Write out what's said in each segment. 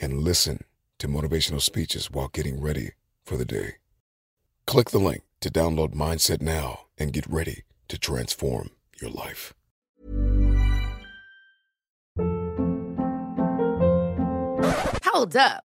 and listen to motivational speeches while getting ready for the day. Click the link to download Mindset now and get ready to transform your life. Hold up.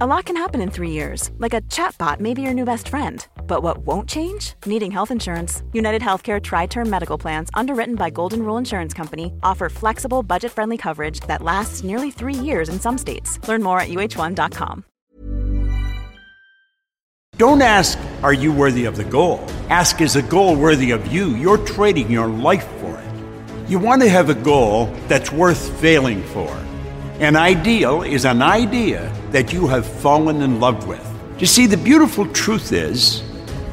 A lot can happen in three years, like a chatbot may be your new best friend. But what won't change? Needing health insurance. United Healthcare Tri Term Medical Plans, underwritten by Golden Rule Insurance Company, offer flexible, budget friendly coverage that lasts nearly three years in some states. Learn more at uh1.com. Don't ask, are you worthy of the goal? Ask, is the goal worthy of you? You're trading your life for it. You want to have a goal that's worth failing for. An ideal is an idea that you have fallen in love with. You see, the beautiful truth is,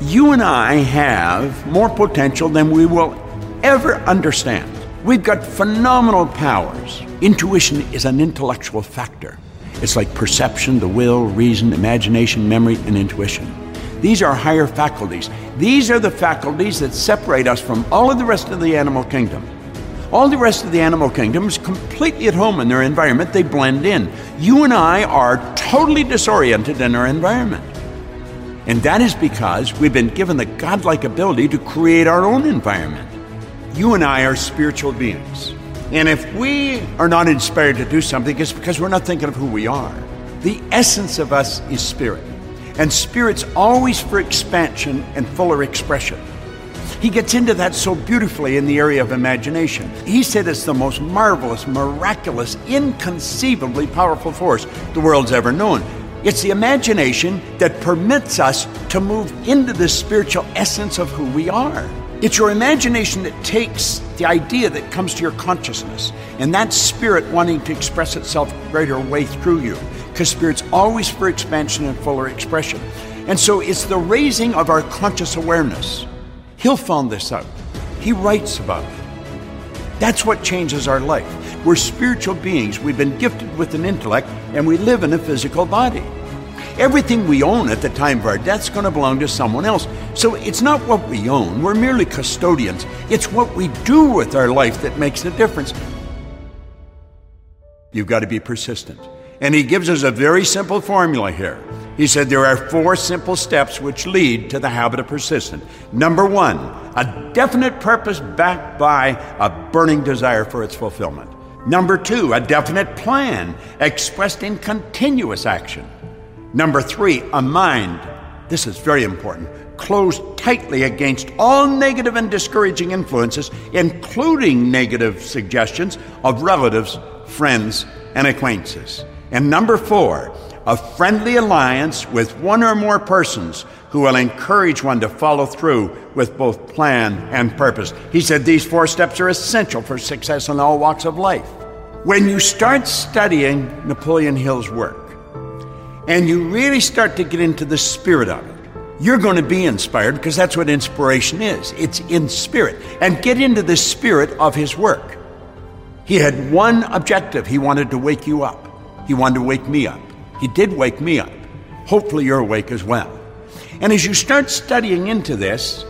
you and I have more potential than we will ever understand. We've got phenomenal powers. Intuition is an intellectual factor. It's like perception, the will, reason, imagination, memory, and intuition. These are higher faculties. These are the faculties that separate us from all of the rest of the animal kingdom. All the rest of the animal kingdom is completely at home in their environment. They blend in. You and I are totally disoriented in our environment. And that is because we've been given the godlike ability to create our own environment. You and I are spiritual beings. And if we are not inspired to do something, it's because we're not thinking of who we are. The essence of us is spirit. And spirit's always for expansion and fuller expression. He gets into that so beautifully in the area of imagination. He said it's the most marvelous, miraculous, inconceivably powerful force the world's ever known. It's the imagination that permits us to move into the spiritual essence of who we are. It's your imagination that takes the idea that comes to your consciousness and that spirit wanting to express itself greater way through you. Because spirit's always for expansion and fuller expression. And so it's the raising of our conscious awareness. Hill found this out. He writes about it. That's what changes our life. We're spiritual beings. We've been gifted with an intellect and we live in a physical body. Everything we own at the time of our death is going to belong to someone else. So it's not what we own, we're merely custodians. It's what we do with our life that makes the difference. You've got to be persistent. And he gives us a very simple formula here. He said there are four simple steps which lead to the habit of persistence. Number one, a definite purpose backed by a burning desire for its fulfillment. Number two, a definite plan expressed in continuous action. Number three, a mind. This is very important. Closed tightly against all negative and discouraging influences, including negative suggestions of relatives, friends, and acquaintances. And number four, a friendly alliance with one or more persons who will encourage one to follow through with both plan and purpose. He said these four steps are essential for success in all walks of life. When you start studying Napoleon Hill's work and you really start to get into the spirit of it, you're going to be inspired because that's what inspiration is. It's in spirit. And get into the spirit of his work. He had one objective. He wanted to wake you up. He wanted to wake me up. He did wake me up. Hopefully, you're awake as well. And as you start studying into this,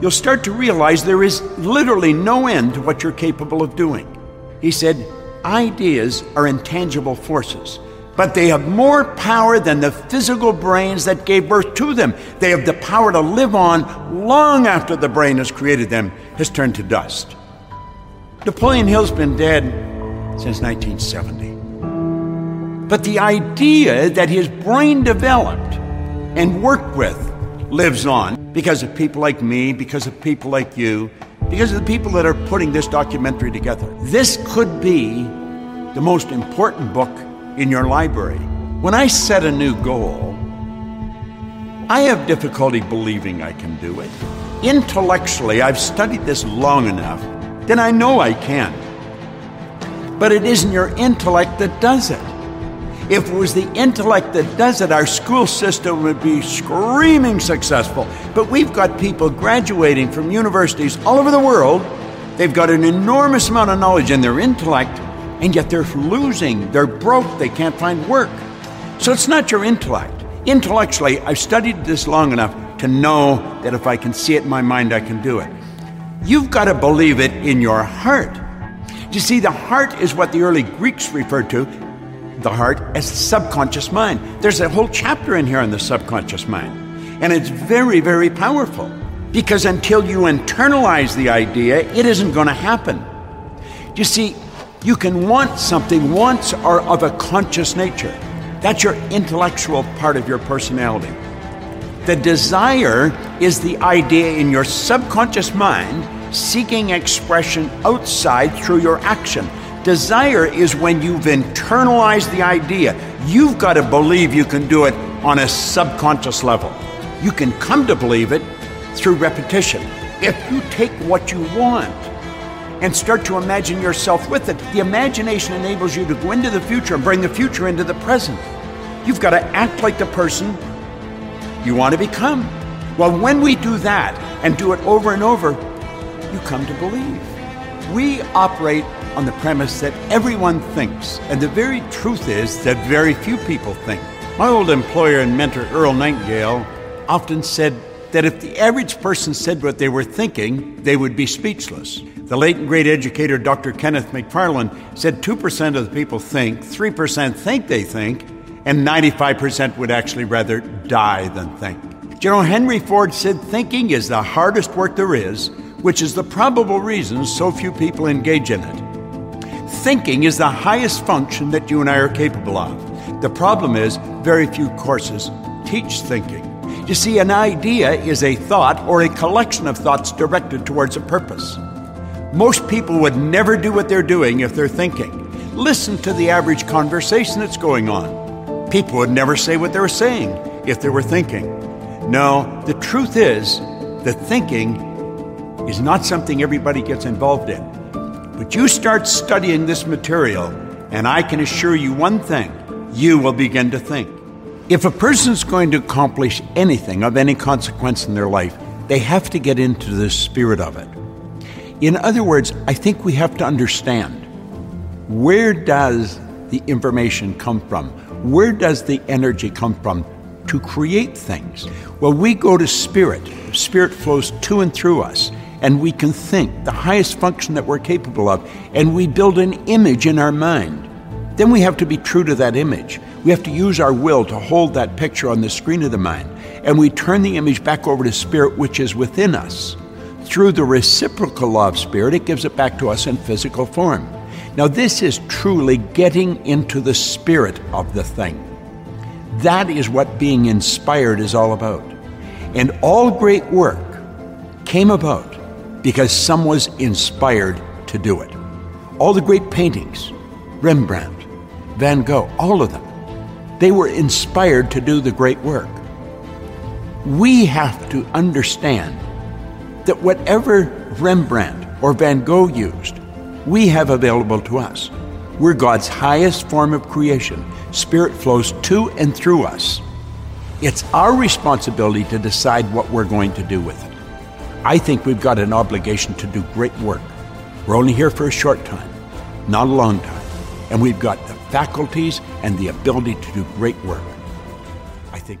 you'll start to realize there is literally no end to what you're capable of doing. He said, Ideas are intangible forces, but they have more power than the physical brains that gave birth to them. They have the power to live on long after the brain has created them has turned to dust. Napoleon Hill's been dead since 1970. But the idea that his brain developed and worked with lives on because of people like me, because of people like you, because of the people that are putting this documentary together. This could be the most important book in your library. When I set a new goal, I have difficulty believing I can do it. Intellectually, I've studied this long enough that I know I can. But it isn't your intellect that does it. If it was the intellect that does it, our school system would be screaming successful. But we've got people graduating from universities all over the world. They've got an enormous amount of knowledge in their intellect, and yet they're losing. They're broke. They can't find work. So it's not your intellect. Intellectually, I've studied this long enough to know that if I can see it in my mind, I can do it. You've got to believe it in your heart. You see, the heart is what the early Greeks referred to the heart as the subconscious mind. There's a whole chapter in here on the subconscious mind. And it's very, very powerful because until you internalize the idea, it isn't going to happen. You see, you can want something once or of a conscious nature. That's your intellectual part of your personality. The desire is the idea in your subconscious mind seeking expression outside through your action. Desire is when you've internalized the idea. You've got to believe you can do it on a subconscious level. You can come to believe it through repetition. If you take what you want and start to imagine yourself with it, the imagination enables you to go into the future and bring the future into the present. You've got to act like the person you want to become. Well, when we do that and do it over and over, you come to believe. We operate on the premise that everyone thinks, and the very truth is that very few people think. My old employer and mentor, Earl Nightingale, often said that if the average person said what they were thinking, they would be speechless. The late and great educator Dr. Kenneth McFarland said 2% of the people think, 3% think they think, and 95% would actually rather die than think. Know, Henry Ford said thinking is the hardest work there is, which is the probable reason so few people engage in it. Thinking is the highest function that you and I are capable of. The problem is, very few courses teach thinking. You see, an idea is a thought or a collection of thoughts directed towards a purpose. Most people would never do what they're doing if they're thinking. Listen to the average conversation that's going on. People would never say what they were saying if they were thinking. No, the truth is that thinking is not something everybody gets involved in. But you start studying this material, and I can assure you one thing you will begin to think. If a person's going to accomplish anything of any consequence in their life, they have to get into the spirit of it. In other words, I think we have to understand where does the information come from? Where does the energy come from to create things? Well, we go to spirit. Spirit flows to and through us and we can think the highest function that we're capable of, and we build an image in our mind. Then we have to be true to that image. We have to use our will to hold that picture on the screen of the mind, and we turn the image back over to spirit which is within us. Through the reciprocal law of spirit, it gives it back to us in physical form. Now, this is truly getting into the spirit of the thing. That is what being inspired is all about. And all great work came about because some was inspired to do it. All the great paintings, Rembrandt, Van Gogh, all of them, They were inspired to do the great work. We have to understand that whatever Rembrandt or Van Gogh used, we have available to us. We're God's highest form of creation. Spirit flows to and through us. It's our responsibility to decide what we're going to do with it. I think we've got an obligation to do great work. We're only here for a short time, not a long time, and we've got the faculties and the ability to do great work. I think.